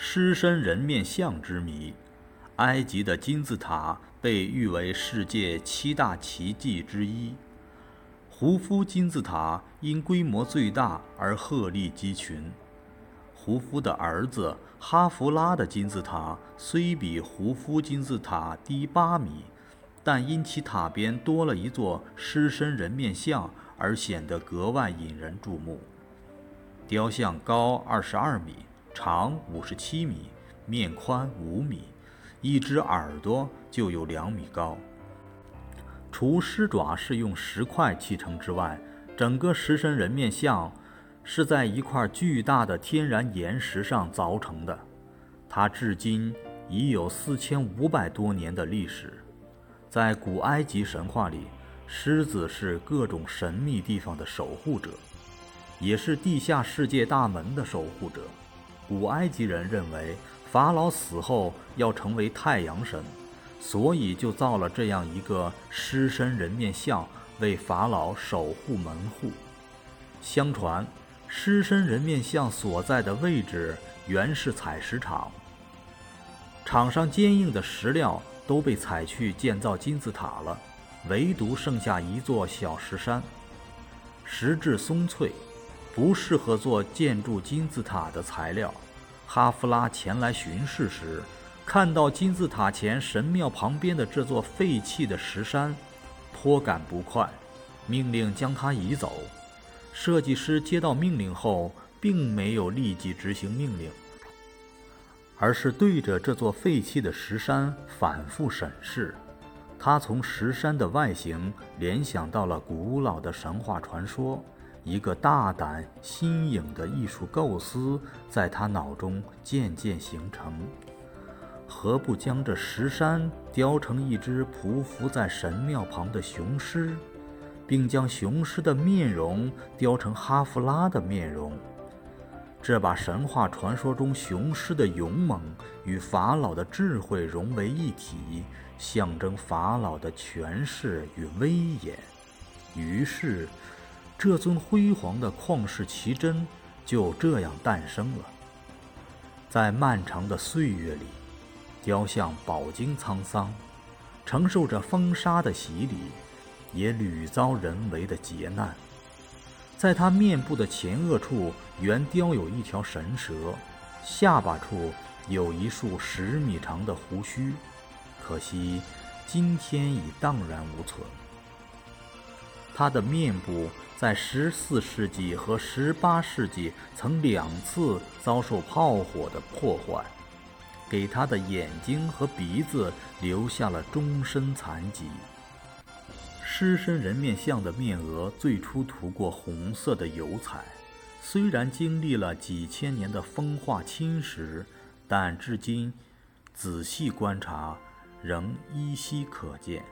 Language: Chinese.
狮身人面像之谜。埃及的金字塔被誉为世界七大奇迹之一。胡夫金字塔因规模最大而鹤立鸡群。胡夫的儿子哈弗拉的金字塔虽比胡夫金字塔低八米，但因其塔边多了一座狮身人面像而显得格外引人注目。雕像高二十二米，长五十七米，面宽五米。一只耳朵就有两米高。除狮爪是用石块砌成之外，整个狮身人面像是在一块巨大的天然岩石上凿成的。它至今已有四千五百多年的历史。在古埃及神话里，狮子是各种神秘地方的守护者，也是地下世界大门的守护者。古埃及人认为。法老死后要成为太阳神，所以就造了这样一个狮身人面像，为法老守护门户。相传，狮身人面像所在的位置原是采石场，场上坚硬的石料都被采去建造金字塔了，唯独剩下一座小石山，石质松脆，不适合做建筑金字塔的材料。哈夫拉前来巡视时，看到金字塔前神庙旁边的这座废弃的石山，颇感不快，命令将它移走。设计师接到命令后，并没有立即执行命令，而是对着这座废弃的石山反复审视。他从石山的外形联想到了古老的神话传说。一个大胆新颖的艺术构思在他脑中渐渐形成。何不将这石山雕成一只匍匐在神庙旁的雄狮，并将雄狮的面容雕成哈夫拉的面容？这把神话传说中雄狮的勇猛与法老的智慧融为一体，象征法老的权势与威严。于是。这尊辉煌的旷世奇珍就这样诞生了。在漫长的岁月里，雕像饱经沧桑，承受着风沙的洗礼，也屡遭人为的劫难。在他面部的前额处，原雕有一条神蛇，下巴处有一束十米长的胡须，可惜今天已荡然无存。他的面部在十四世纪和十八世纪曾两次遭受炮火的破坏，给他的眼睛和鼻子留下了终身残疾。狮身人面像的面额最初涂过红色的油彩，虽然经历了几千年的风化侵蚀，但至今仔细观察仍依稀可见。